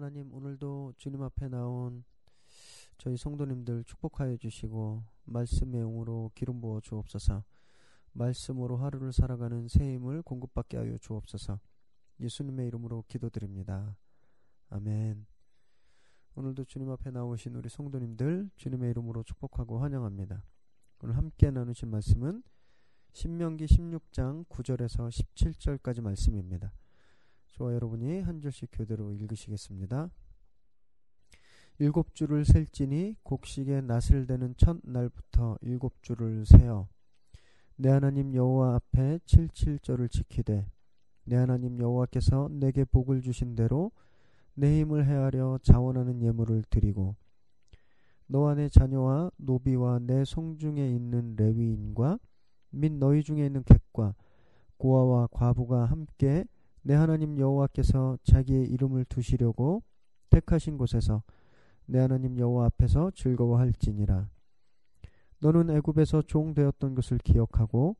하나님 오늘도 주님 앞에 나온 저희 성도님들 축복하여 주시고 말씀의 영으로 기름 부어 주옵소서. 말씀으로 하루를 살아가는 새 힘을 공급받게 하여 주옵소서. 예수님의 이름으로 기도드립니다. 아멘. 오늘도 주님 앞에 나오신 우리 성도님들 주님의 이름으로 축복하고 환영합니다. 오늘 함께 나누신 말씀은 신명기 16장 9절에서 17절까지 말씀입니다. 저와 여러분이 한 절씩 교대로 읽으시겠습니다. 일곱 줄을 셀지니 곡식의 낫을 대는 첫 날부터 일곱 줄을 세어 내 하나님 여호와 앞에 칠칠절을 지키되 내 하나님 여호와께서 내게 복을 주신 대로 내 힘을 헤아려 자원하는 예물을 드리고 너와 내 자녀와 노비와 내 성중에 있는 레위인과 및 너희 중에 있는 객과 고아와 과부가 함께 내 하나님 여호와께서 자기의 이름을 두시려고 택하신 곳에서 내 하나님 여호와 앞에서 즐거워할지니라. 너는 애굽에서 종 되었던 것을 기억하고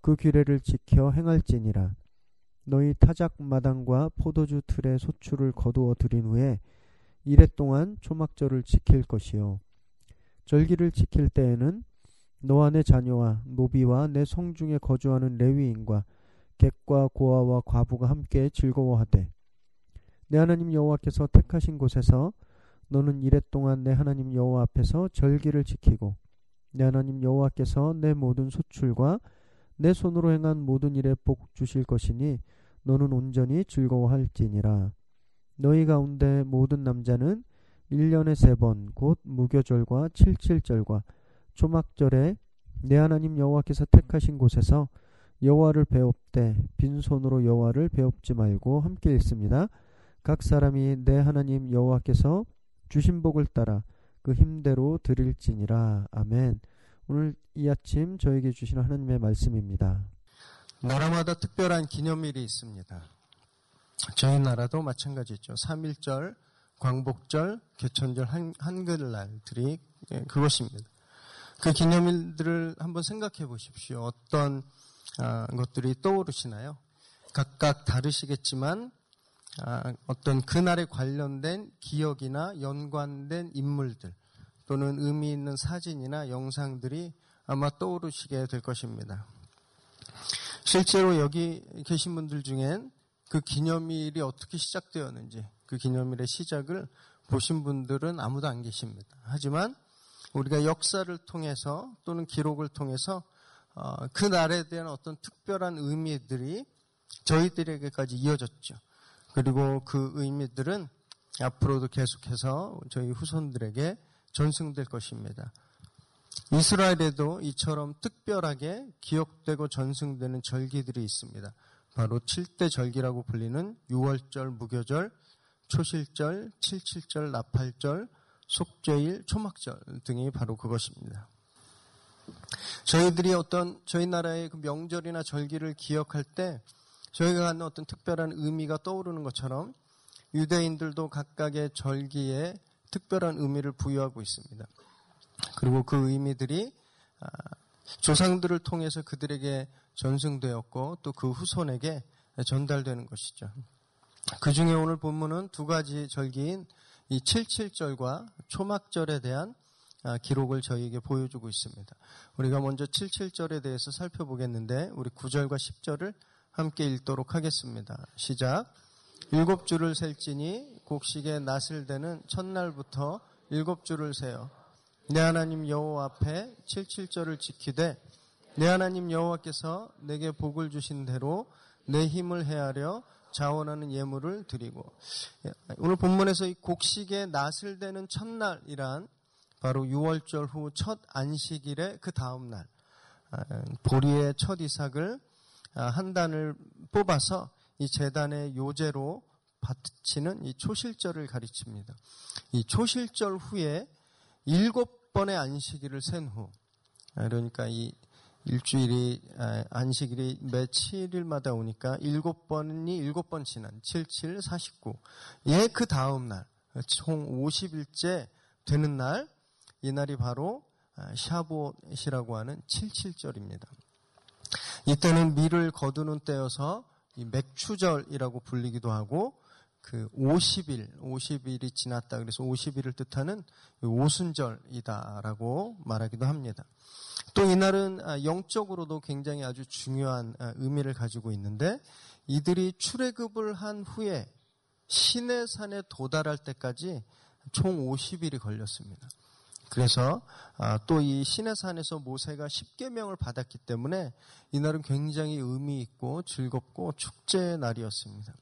그 규례를 지켜 행할지니라. 너희 타작 마당과 포도주 틀의 소출을 거두어 들인 후에 이래 동안 초막절을 지킬 것이요. 절기를 지킬 때에는 너와 내 자녀와 노비와 내 성중에 거주하는 레위인과 객과 고아와 과부가 함께 즐거워하되 내 하나님 여호와께서 택하신 곳에서 너는 이래 동안 내 하나님 여호와 앞에서 절기를 지키고 내 하나님 여호와께서 내 모든 소출과 내 손으로 행한 모든 일에 복 주실 것이니 너는 온전히 즐거워할지니라. 너희 가운데 모든 남자는 1년에 세 번 곧 무교절과 칠칠절과 초막절에 내 하나님 여호와께서 택하신 곳에서 여호와를 배웁되 빈손으로 여호와를 배웁지 말고 함께 읽습니다. 각 사람이 내 하나님 여호와께서 주신 복을 따라 그 힘대로 드릴지니라. 아멘. 오늘 이 아침 저에게 주신 하나님의 말씀입니다. 나라마다 특별한 기념일이 있습니다. 저희 나라도 마찬가지죠. 3.1절, 광복절, 개천절, 한, 한글날들이 예, 그것입니다. 그 기념일들을 한번 생각해 보십시오. 어떤 아, 것들이 떠오르시나요? 각각 다르시겠지만 아, 어떤 그날에 관련된 기억이나 연관된 인물들 또는 의미 있는 사진이나 영상들이 아마 떠오르시게 될 것입니다. 실제로 여기 계신 분들 중엔 그 기념일이 어떻게 시작되었는지 그 기념일의 시작을 보신 분들은 아무도 안 계십니다. 하지만 우리가 역사를 통해서 또는 기록을 통해서 어, 그 날에 대한 어떤 특별한 의미들이 저희들에게까지 이어졌죠. 그리고 그 의미들은 앞으로도 계속해서 저희 후손들에게 전승될 것입니다. 이스라엘에도 이처럼 특별하게 기억되고 전승되는 절기들이 있습니다. 바로 7대 절기라고 불리는 6월절, 무교절, 초실절, 칠칠절, 나팔절, 속죄일, 초막절 등이 바로 그것입니다. 저희들이 어떤 저희 나라의 그 명절이나 절기를 기억할 때 저희가 갖는 어떤 특별한 의미가 떠오르는 것처럼 유대인들도 각각의 절기에 특별한 의미를 부여하고 있습니다. 그리고 그 의미들이 아, 조상들을 통해서 그들에게 전승되었고 또 그 후손에게 전달되는 것이죠. 그 중에 오늘 본문은 두 가지 절기인 이 칠칠절과 초막절에 대한 아, 기록을 저희에게 보여주고 있습니다. 우리가 먼저 77절에 대해서 살펴보겠는데 우리 9절과 10절을 함께 읽도록 하겠습니다. 시작. 일곱 줄을 셀지니 곡식에 낫을 대는 첫날부터 일곱 줄을 세어 내 하나님 여호와 앞에 77절을 지키되 내 하나님 여호와께서 내게 복을 주신 대로 내 힘을 헤아려 자원하는 예물을 드리고 오늘 본문에서 이 곡식에 낫을 대는 첫날이란 바로 6월절 후 첫 안식일의 그 다음 날 아, 보리의 첫 이삭을 아, 한 단을 뽑아서 이 재단의 요제로 바치는 이 초실절을 가리킵니다. 이 초실절 후에 일곱 번의 안식일을 센 후, 아, 그러니까 이 일주일이 안식일이 매 7일마다 오니까 일곱 번이 일곱 번 지난 77, 49. 예, 그 다음 날, 총 50일째 되는 날, 이 날이 바로 아, 샤봇이라고 하는 77절입니다. 이때는 밀을 거두는 때여서 맥추절이라고 불리기도 하고 그 50일, 50일이 지났다. 그래서 50일을 뜻하는 오순절이다라고 말하기도 합니다. 또 이날은 아, 영적으로도 굉장히 아주 중요한 아, 의미를 가지고 있는데 이들이 출애굽을 한 후에 신의 산에 도달할 때까지 총 50일이 걸렸습니다. 그래서 아, 또이 신의 산에서 모세가 10계명을 받았기 때문에 이날은 굉장히 의미 있고 즐겁고 축제의 날이었습니다.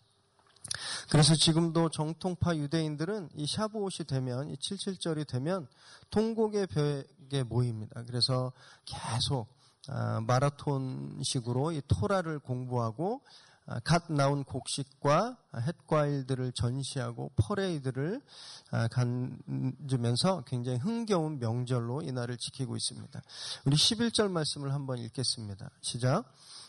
그래서 지금도 정통파 유대인들은 이 샤브옷이 되면 이 77절이 되면 통곡의 벽에 모입니다. 그래서 계속 아, 마라톤식으로 이 토라를 공부하고 아, 갓 나온 곡식과 햇과일들을 전시하고 퍼레이드를 아, 간주면서 굉장히 흥겨운 명절로 이 날을 지키고 있습니다. 우리 11절 말씀을 한번 읽겠습니다. 시작.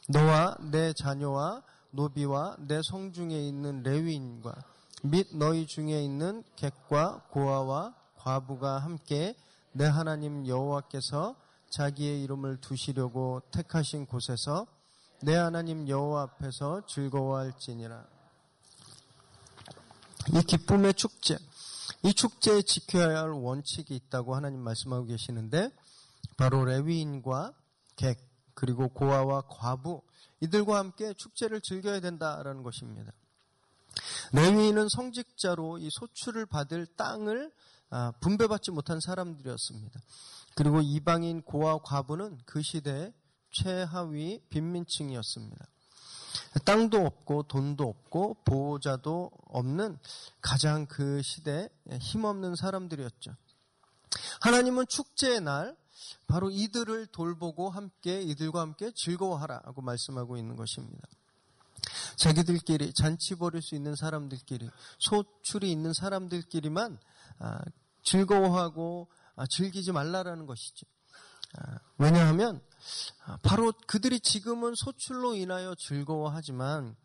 너와 내 자녀와 노비와 내 성중에 있는 레위인과 및 너희 중에 있는 객과 고아와 과부가 함께 내 하나님 여호와께서 자기의 이름을 두시려고 택하신 곳에서 내 하나님 여호와 앞에서 즐거워할지니라. 이 기쁨의 축제, 이 축제에 지켜야 할 원칙이 있다고 하나님 말씀하고 계시는데 바로 레위인과 객 그리고 고아와 과부 이들과 함께 축제를 즐겨야 된다라는 것입니다. 레위인은 성직자로 이 소출을 받을 땅을 아, 분배받지 못한 사람들이었습니다. 그리고 이방인 고아 과부는 그 시대에 최하위 빈민층이었습니다. 땅도 없고 돈도 없고 보호자도 없는 가장 그 시대 힘없는 사람들이었죠. 하나님은 축제의 날 바로 이들을 돌보고 함께 이들과 함께 즐거워하라고 말씀하고 있는 것입니다. 자기들끼리 잔치 벌일 수 있는 사람들끼리 소출이 있는 사람들끼리만 아, 즐거워하고 아, 즐기지 말라라는 것이죠. 아, 왜냐하면 아, 바로 그들이 지금은 소출로 인하여 즐거워하지만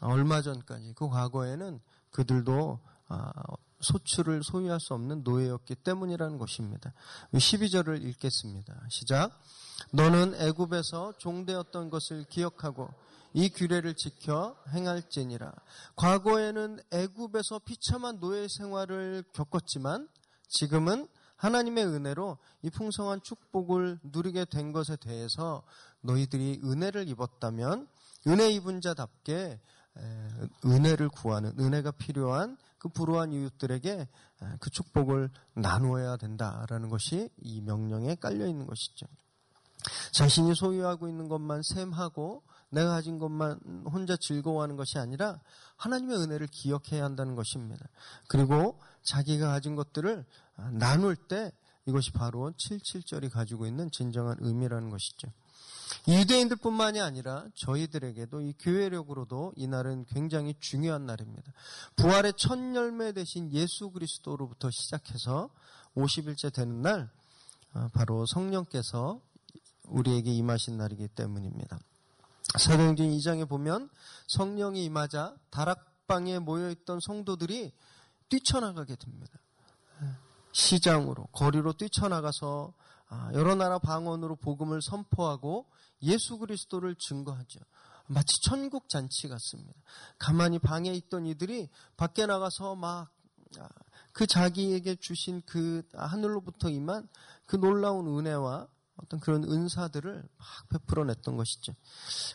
얼마 전까지 그 과거에는 그들도 아, 소출을 소유할 수 없는 노예였기 때문이라는 것입니다. 12절을 읽겠습니다. 시작. 너는 애굽에서 종되었던 것을 기억하고 이 규례를 지켜 행할지니라. 과거에는 애굽에서 비참한 노예 생활을 겪었지만 지금은 하나님의 은혜로 이 풍성한 축복을 누리게 된 것에 대해서 너희들이 은혜를 입었다면 은혜 입은 자답게 은혜를 구하는 은혜가 필요한 그 불우한 이웃들에게 그 축복을 나누어야 된다라는 것이 이 명령에 깔려 있는 것이죠. 자신이 소유하고 있는 것만 셈하고 내가 가진 것만 혼자 즐거워하는 것이 아니라 하나님의 은혜를 기억해야 한다는 것입니다. 그리고 자기가 가진 것들을 나눌 때 이것이 바로 77절이 가지고 있는 진정한 의미라는 것이죠. 유대인들뿐만이 아니라 저희들에게도 이 교회력으로도 이 날은 굉장히 중요한 날입니다. 부활의 첫 열매 대신 예수 그리스도로부터 시작해서 50일째 되는 날 어, 바로 성령께서 우리에게 임하신 날이기 때문입니다. 사도행전 2장에 보면 성령이 임하자 다락방에 모여 있던 성도들이 뛰쳐나가게 됩니다. 시장으로 거리로 뛰쳐나가서 아, 여러 나라 방언으로 복음을 선포하고 예수 그리스도를 증거하죠. 마치 천국 잔치 같습니다. 가만히 방에 있던 이들이 밖에 나가서 막그 아, 자기에게 주신 그 하늘로부터 임한 그 놀라운 은혜와 어떤 그런 은사들을 막 베풀어냈던 것이죠.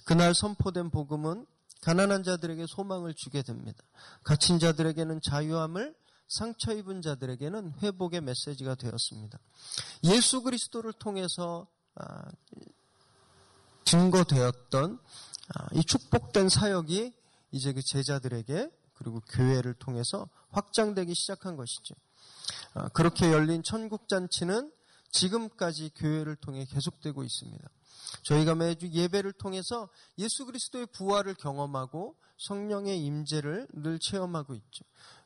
그날 선포된 복음은 가난한 자들에게 소망을 주게 됩니다. 갇힌 자들에게는 자유함을 상처 입은 자들에게는 회복의 메시지가 되었습니다. 예수 그리스도를 통해서 아, 증거되었던 아, 이 축복된 사역이 이제 그 제자들에게 그리고 교회를 통해서 확장되기 시작한 것이죠. 아, 그렇게 열린 천국 잔치는 지금까지 교회를 통해 계속되고 있습니다. 저희가 매주 예배를 통해서 예수 그리스도의 부활을 경험하고 성령의 임재를 늘 체험하고 있죠.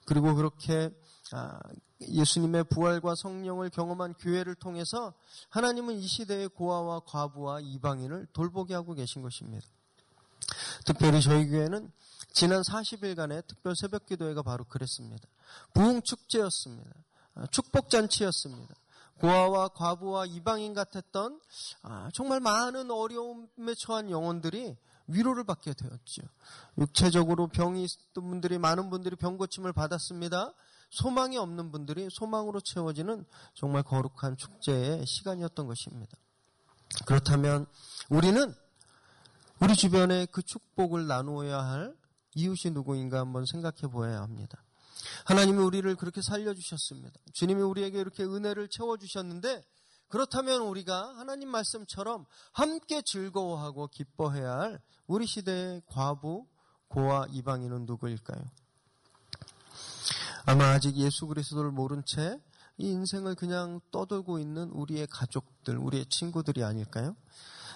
그리고 그렇게 아, 예수님의 부활과 성령을 경험한 교회를 통해서 하나님은 이 시대의 고아와 과부와 이방인을 돌보게 하고 계신 것입니다. 특별히 저희 교회는 지난 40일간의 특별 새벽 기도회가 바로 그랬습니다. 부흥 축제였습니다. 아, 축복 잔치였습니다. 고아와 과부와 이방인 같았던 아, 정말 많은 어려움에 처한 영혼들이 위로를 받게 되었죠. 육체적으로 병이 있던 분들이 많은 분들이 병 고침을 받았습니다. 소망이 없는 분들이 소망으로 채워지는 정말 거룩한 축제의 시간이었던 것입니다. 그렇다면 우리는 우리 주변에 그 축복을 나누어야 할 이웃이 누구인가 한번 생각해 보아야 합니다. 하나님이 우리를 그렇게 살려주셨습니다. 주님이 우리에게 이렇게 은혜를 채워주셨는데 그렇다면 우리가 하나님 말씀처럼 함께 즐거워하고 기뻐해야 할 우리 시대의 과부, 고아, 이방인은 누구일까요? 아마 아직 예수 그리스도를 모른 채 이 인생을 그냥 떠돌고 있는 우리의 가족들, 우리의 친구들이 아닐까요?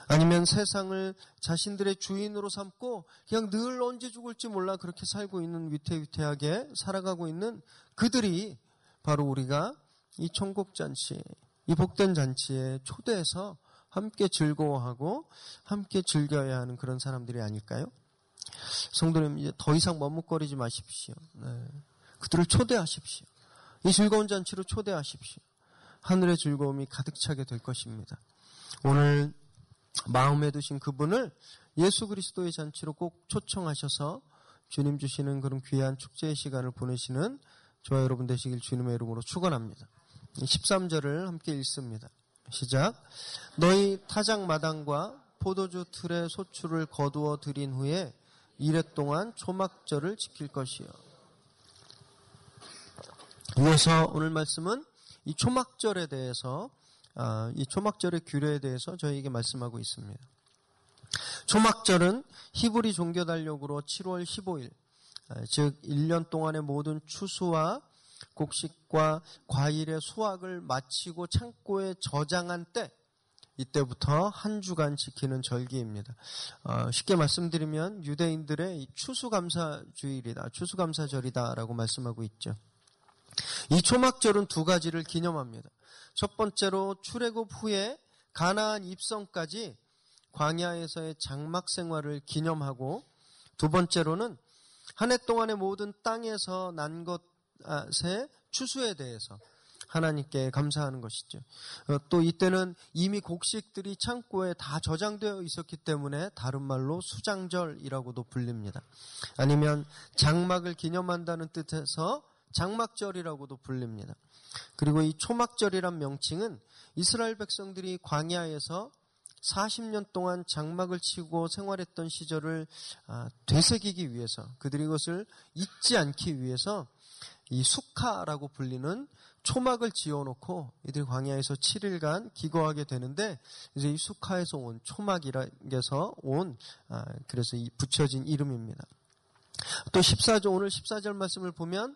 아니면 세상을 자신들의 주인으로 삼고 그냥 늘 언제 죽을지 몰라 그렇게 살고 있는 위태위태하게 살아가고 있는 그들이 바로 우리가 이 천국 잔치, 이 복된 잔치에 초대해서 함께 즐거워하고 함께 즐겨야 하는 그런 사람들이 아닐까요? 성도님 이제 더 이상 머뭇거리지 마십시오. 네. 그들을 초대하십시오. 이 즐거운 잔치로 초대하십시오. 하늘의 즐거움이 가득 차게 될 것입니다. 오늘 마음에 두신 그분을 예수 그리스도의 잔치로 꼭 초청하셔서 주님 주시는 그런 귀한 축제의 시간을 보내시는 저와 여러분 되시길 주님의 이름으로 축원합니다. 13절을 함께 읽습니다. 시작. 너희 타작 마당과 포도주 틀의 소출을 거두어 드린 후에 이래 동안 초막절을 지킬 것이요. 이어서 오늘 말씀은 이 초막절에 대해서 아, 이 초막절의 규례에 대해서 저희에게 말씀하고 있습니다. 초막절은 히브리 종교 달력으로 7월 15일, 아, 즉 1년 동안의 모든 추수와 곡식과 과일의 수확을 마치고 창고에 저장한 때 이때부터 한 주간 지키는 절기입니다. 어, 쉽게 말씀드리면 유대인들의 추수감사주일이다, 추수감사절이다라고 말씀하고 있죠. 이 초막절은 두 가지를 기념합니다. 첫 번째로 출애굽 후에 가나안 입성까지 광야에서의 장막 생활을 기념하고 두 번째로는 한 해 동안의 모든 땅에서 난 것 의 추수에 대해서 하나님께 감사하는 것이죠. 어, 또 이때는 이미 곡식들이 창고에 다 저장되어 있었기 때문에 다른 말로 수장절이라고도 불립니다. 아니면 장막을 기념한다는 뜻에서 장막절이라고도 불립니다. 그리고 이 초막절이란 명칭은 이스라엘 백성들이 광야에서 40년 동안 장막을 치고 생활했던 시절을 아, 되새기기 위해서 그들이 이것을 잊지 않기 위해서 이 수카라고 불리는 초막을 지어놓고 이들이 광야에서 7일간 기거하게 되는데 이제 이 수카에서 온 초막이라서 온 아, 그래서 이 붙여진 이름입니다. 또 14절 오늘 14절 말씀을 보면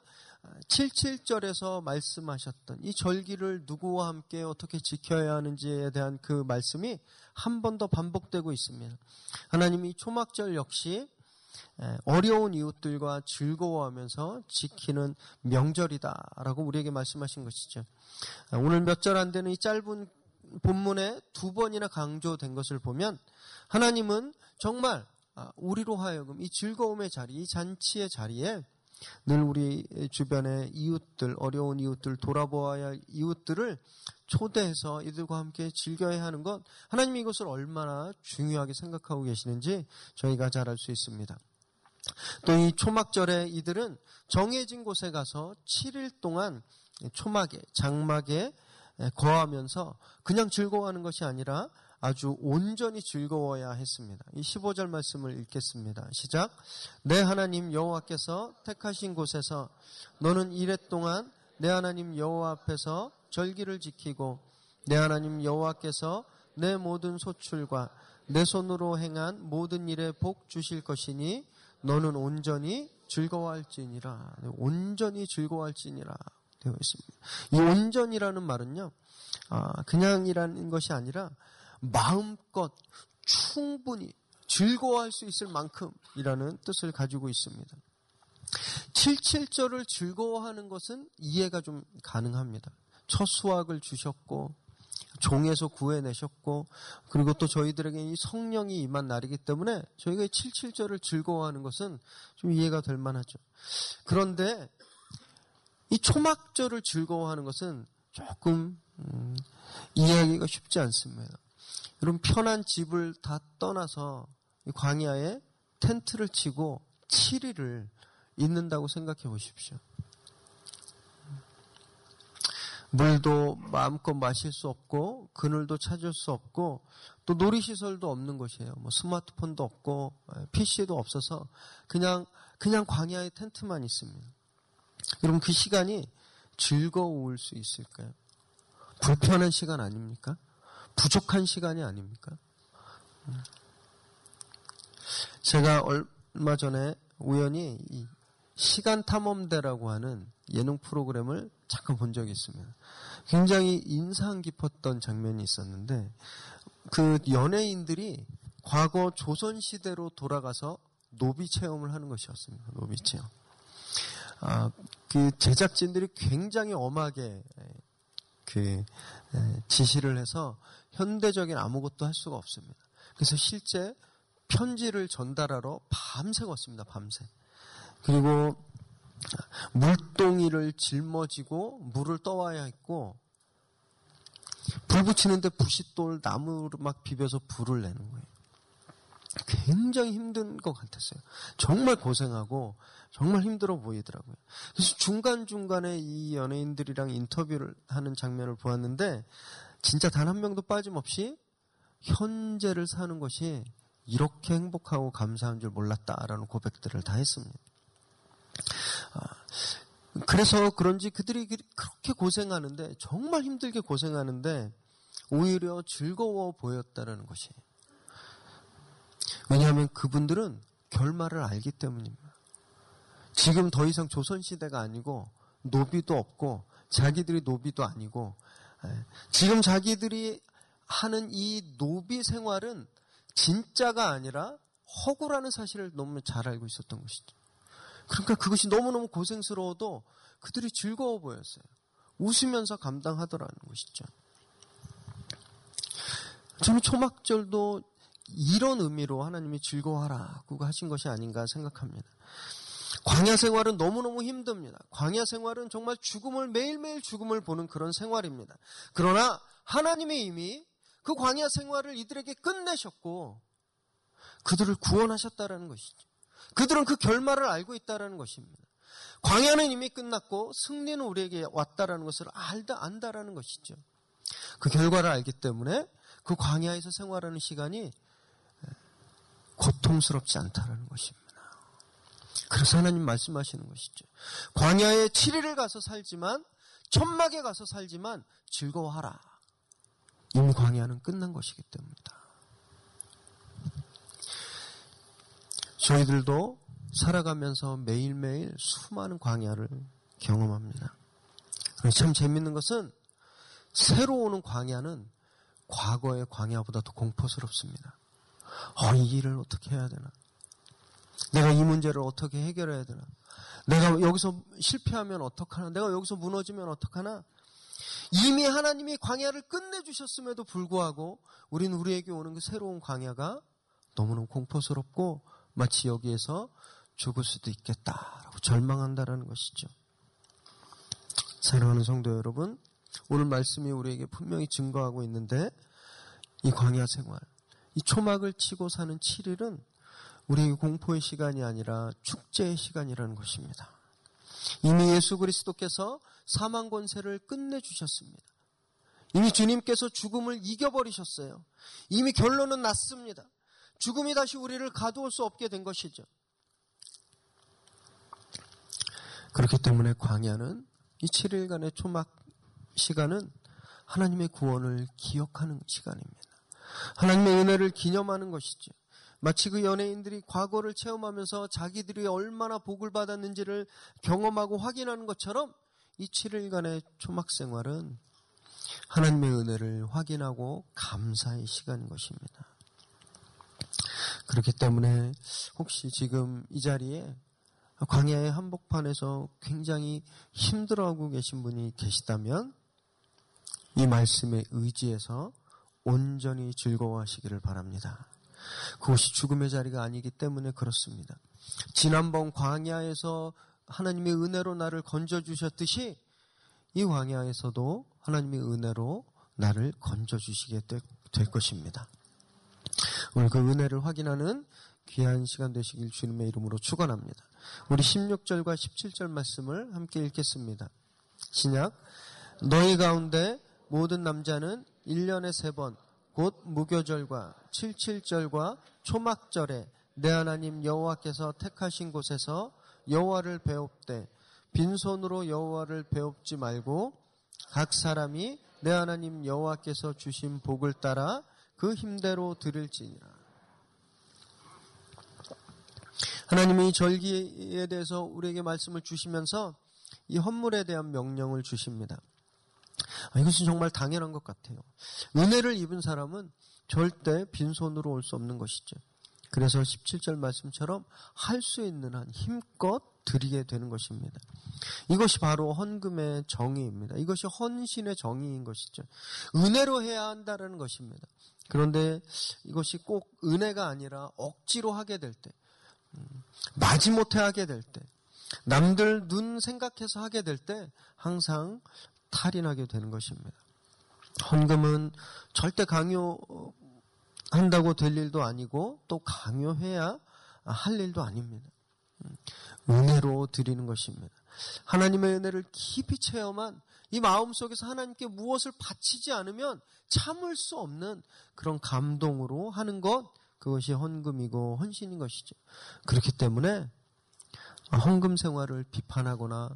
77절에서 말씀하셨던 이 절기를 누구와 함께 어떻게 지켜야 하는지에 대한 그 말씀이 한 번 더 반복되고 있습니다. 하나님이 초막절 역시 어려운 이웃들과 즐거워하면서 지키는 명절이다라고 우리에게 말씀하신 것이죠. 오늘 몇 절 안 되는 이 짧은 본문에 두 번이나 강조된 것을 보면 하나님은 정말 아, 우리로 하여금 이 즐거움의 자리, 이 잔치의 자리에 늘 우리 주변의 이웃들, 어려운 이웃들, 돌아보아야 할 이웃들을 초대해서 이들과 함께 즐겨야 하는 것, 하나님이 이것을 얼마나 중요하게 생각하고 계시는지 저희가 잘 알 수 있습니다. 또 이 초막절에 이들은 정해진 곳에 가서 7일 동안 초막에, 장막에 거하면서 그냥 즐거워하는 것이 아니라 아주 온전히 즐거워야 했습니다. 이 15절 말씀을 읽겠습니다. 시작. 내 하나님 여호와께서 택하신 곳에서 너는 이래 동안 내 하나님 여호와 앞에서 절기를 지키고 내 하나님 여호와께서 내 모든 소출과 내 손으로 행한 모든 일에 복 주실 것이니 너는 온전히 즐거워할지니라. 네, 온전히 즐거워할지니라 되어 있습니다. 이 온전이라는 말은요, 아, 그냥이라는 것이 아니라 마음껏 충분히 즐거워할 수 있을 만큼이라는 뜻을 가지고 있습니다. 77절을 즐거워하는 것은 이해가 좀 가능합니다. 첫 수확을 주셨고 종에서 구해내셨고 그리고 또 저희들에게 이 성령이 임한 날이기 때문에 저희가 77절을 즐거워하는 것은 좀 이해가 될 만하죠. 그런데 이 초막절을 즐거워하는 것은 조금 음, 이해하기가 쉽지 않습니다. 여러분 편한 집을 다 떠나서 광야에 텐트를 치고 7일을 있는다고 생각해 보십시오. 물도 마음껏 마실 수 없고 그늘도 찾을 수 없고 또 놀이시설도 없는 곳이에요. 뭐 스마트폰도 없고 PC도 없어서 그냥 그냥 광야의 텐트만 있습니다. 여러분 그 시간이 즐거울 수 있을까요? 불편한 시간 아닙니까? 부족한 시간이 아닙니까? 제가 얼마 전에 우연히 시간 탐험대라고 하는 예능 프로그램을 잠깐 본 적이 있습니다. 굉장히 인상 깊었던 장면이 있었는데 그 연예인들이 과거 조선 시대로 돌아가서 노비 체험을 하는 것이었습니다. 노비 체험. 아, 그 제작진들이 굉장히 엄하게 그 지시를 해서 현대적인 아무것도 할 수가 없습니다. 그래서 실제 편지를 전달하러 밤새 걷습니다. 밤새. 그리고 물동이를 짊어지고 물을 떠와야 했고 불 붙이는데 부싯돌 나무를 막 비벼서 불을 내는 거예요. 굉장히 힘든 것 같았어요. 정말 고생하고 정말 힘들어 보이더라고요. 그래서 중간중간에 이 연예인들이랑 인터뷰를 하는 장면을 보았는데 진짜 단 한 명도 빠짐없이 현재를 사는 것이 이렇게 행복하고 감사한 줄 몰랐다라는 고백들을 다 했습니다. 아, 그래서 그런지 그들이 그렇게 고생하는데 정말 힘들게 고생하는데 오히려 즐거워 보였다는 것이. 왜냐하면 그분들은 결말을 알기 때문입니다. 지금 더 이상 조선 시대가 아니고 노비도 없고 자기들이 노비도 아니고 예, 지금 자기들이 하는 이 노비 생활은 진짜가 아니라 허구라는 사실을 너무 잘 알고 있었던 것이죠. 그러니까 그것이 너무너무 고생스러워도 그들이 즐거워 보였어요. 웃으면서 감당하더라는 것이죠. 저는 초막절도 이런 의미로 하나님이 즐거워하라고 하신 것이 아닌가 생각합니다. 광야 생활은 너무너무 힘듭니다. 광야 생활은 정말 죽음을 매일매일 죽음을 보는 그런 생활입니다. 그러나 하나님이 이미 그 광야 생활을 이들에게 끝내셨고 그들을 구원하셨다라는 것이죠. 그들은 그 결말을 알고 있다라는 것입니다. 광야는 이미 끝났고 승리는 우리에게 왔다라는 것을 알다 안다라는 것이죠. 그 결과를 알기 때문에 그 광야에서 생활하는 시간이 고통스럽지 않다라는 것입니다. 그래서 하나님 말씀하시는 것이죠. 광야에 7일을 가서 살지만 천막에 가서 살지만 즐거워하라. 이미 광야는 끝난 것이기 때문이다. 저희들도 살아가면서 매일매일 수많은 광야를 경험합니다. 참 재밌는 것은 새로 오는 광야는 과거의 광야보다 더 공포스럽습니다. 어, 이 일을 어떻게 해야 되나? 내가 이 문제를 어떻게 해결해야 되나? 내가 여기서 실패하면 어떡하나? 내가 여기서 무너지면 어떡하나? 이미 하나님이 광야를 끝내주셨음에도 불구하고 우리는 우리에게 오는 그 새로운 광야가 너무너무 공포스럽고 마치 여기에서 죽을 수도 있겠다라고 절망한다라는 것이죠. 사랑하는 성도 여러분, 오늘 말씀이 우리에게 분명히 증거하고 있는데 이 광야 생활, 이 초막을 치고 사는 7일은 우리에게 공포의 시간이 아니라 축제의 시간이라는 것입니다. 이미 예수 그리스도께서 사망 권세를 끝내 주셨습니다. 이미 주님께서 죽음을 이겨버리셨어요. 이미 결론은 났습니다. 죽음이 다시 우리를 가두을 수 없게 된 것이죠. 그렇기 때문에 광야는 이 7일간의 초막 시간은 하나님의 구원을 기억하는 시간입니다. 하나님의 은혜를 기념하는 것이죠. 마치 그 연예인들이 과거를 체험하면서 자기들이 얼마나 복을 받았는지를 경험하고 확인하는 것처럼 이 7일간의 초막 생활은 하나님의 은혜를 확인하고 감사의 시간인 것입니다. 그렇기 때문에 혹시 지금 이 자리에 광야의 한복판에서 굉장히 힘들어하고 계신 분이 계시다면 이 말씀에 의지해서 온전히 즐거워하시기를 바랍니다. 그것이 죽음의 자리가 아니기 때문에 그렇습니다. 지난번 광야에서 하나님의 은혜로 나를 건져주셨듯이 이 광야에서도 하나님의 은혜로 나를 건져주시게 될 것입니다. 오늘 그 은혜를 확인하는 귀한 시간 되시길 주님의 이름으로 축원합니다. 우리 16절과 17절 말씀을 함께 읽겠습니다. 신약 너희 가운데 모든 남자는 1년에 세 번 곧 무교절과 칠칠절과 초막절에 내 하나님 여호와께서 택하신 곳에서 여호와를 배웁되 빈손으로 여호와를 배웁지 말고 각 사람이 내 하나님 여호와께서 주신 복을 따라 그 힘대로 드릴지니라. 하나님이 절기에 대해서 우리에게 말씀을 주시면서 이 헌물에 대한 명령을 주십니다. 아, 이것은 정말 당연한 것 같아요. 은혜를 입은 사람은 절대 빈손으로 올 수 없는 것이죠. 그래서 17절 말씀처럼 할 수 있는 한 힘껏 드리게 되는 것입니다. 이것이 바로 헌금의 정의입니다. 이것이 헌신의 정의인 것이죠. 은혜로 해야 한다는 것입니다. 그런데 이것이 꼭 은혜가 아니라 억지로 하게 될 때, 음, 마지못해 하게 될 때, 남들 눈 생각해서 하게 될 때 항상 탈인하게 되는 것입니다. 헌금은 절대 강요한다고 될 일도 아니고 또 강요해야 할 일도 아닙니다. 음, 은혜로 드리는 것입니다. 하나님의 은혜를 깊이 체험한 이 마음 속에서 하나님께 무엇을 바치지 않으면 참을 수 없는 그런 감동으로 하는 것, 그것이 헌금이고 헌신인 것이죠. 그렇기 때문에 헌금 생활을 비판하거나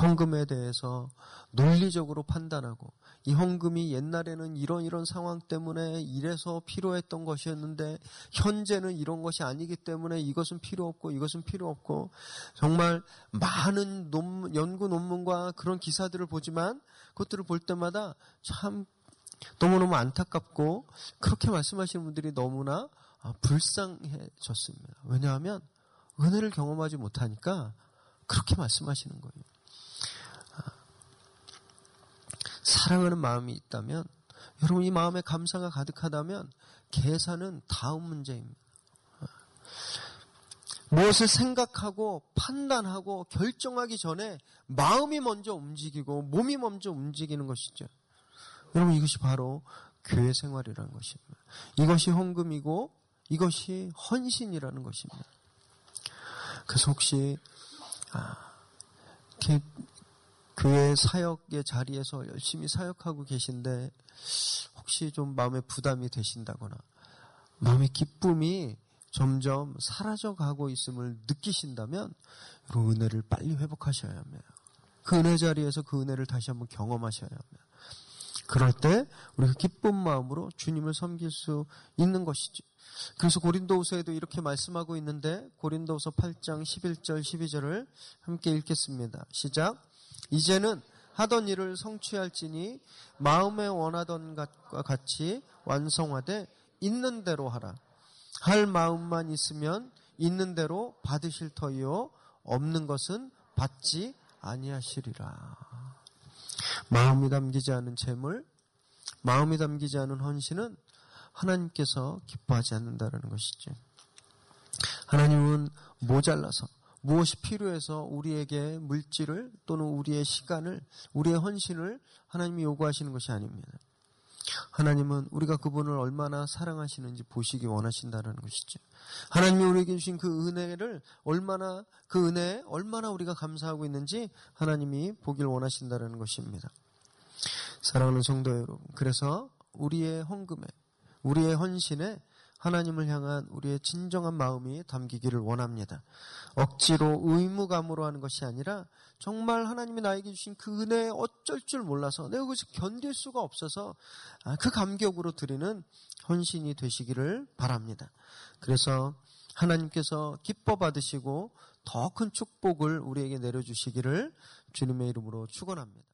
헌금에 대해서 논리적으로 판단하고 이 헌금이 옛날에는 이런 이런 상황 때문에 이래서 필요했던 것이었는데 현재는 이런 것이 아니기 때문에 이것은 필요 없고 이것은 필요 없고 정말 많은 논문, 연구 논문과 그런 기사들을 보지만 그것들을 볼 때마다 참 너무너무 안타깝고 그렇게 말씀하시는 분들이 너무나 아, 불쌍해졌습니다. 왜냐하면 은혜를 경험하지 못하니까 그렇게 말씀하시는 거예요. 사랑하는 마음이 있다면 여러분 이 마음에 감사가 가득하다면 계산은 다음 문제입니다. 무엇을 생각하고 판단하고 결정하기 전에 마음이 먼저 움직이고 몸이 먼저 움직이는 것이죠. 여러분 이것이 바로 교회 생활이라는 것입니다. 이것이 헌금이고 이것이 헌신이라는 것입니다. 그래서 혹시 아, 교회 사역의 자리에서 열심히 사역하고 계신데 혹시 좀 마음에 부담이 되신다거나 마음의 기쁨이 점점 사라져 가고 있음을 느끼신다면 여러분 은혜를 빨리 회복하셔야 합니다. 그 은혜 자리에서 그 은혜를 다시 한번 경험하셔야 합니다. 그럴 때 우리가 기쁜 마음으로 주님을 섬길 수 있는 것이죠. 그래서 고린도후서에도 이렇게 말씀하고 있는데 고린도후서 8장 11절 12절을 함께 읽겠습니다. 시작. 이제는 하던 일을 성취할지니 마음에 원하던 것과 같이 완성하되 있는 대로 하라. 할 마음만 있으면 있는 대로 받으실 터이요 없는 것은 받지 아니하시리라. 마음이 담기지 않은 재물, 마음이 담기지 않은 헌신은 하나님께서 기뻐하지 않는다는 것이죠. 하나님은 모자라서 무엇이 필요해서 우리에게 물질을 또는 우리의 시간을, 우리의 헌신을 하나님이 요구하시는 것이 아닙니다. 하나님은 우리가 그분을 얼마나 사랑하시는지 보시기 원하신다는 것이죠. 하나님이 우리에게 주신 그 은혜를 얼마나, 그 은혜에 얼마나 우리가 감사하고 있는지 하나님이 보길 원하신다는 것입니다. 사랑하는 성도 여러분. 그래서 우리의 헌금에, 우리의 헌신에 하나님을 향한 우리의 진정한 마음이 담기기를 원합니다. 억지로 의무감으로 하는 것이 아니라 정말 하나님이 나에게 주신 그 은혜에 어쩔 줄 몰라서 내가 그것을 견딜 수가 없어서 아, 그 감격으로 드리는 헌신이 되시기를 바랍니다. 그래서 하나님께서 기뻐 받으시고 더 큰 축복을 우리에게 내려주시기를 주님의 이름으로 축원합니다.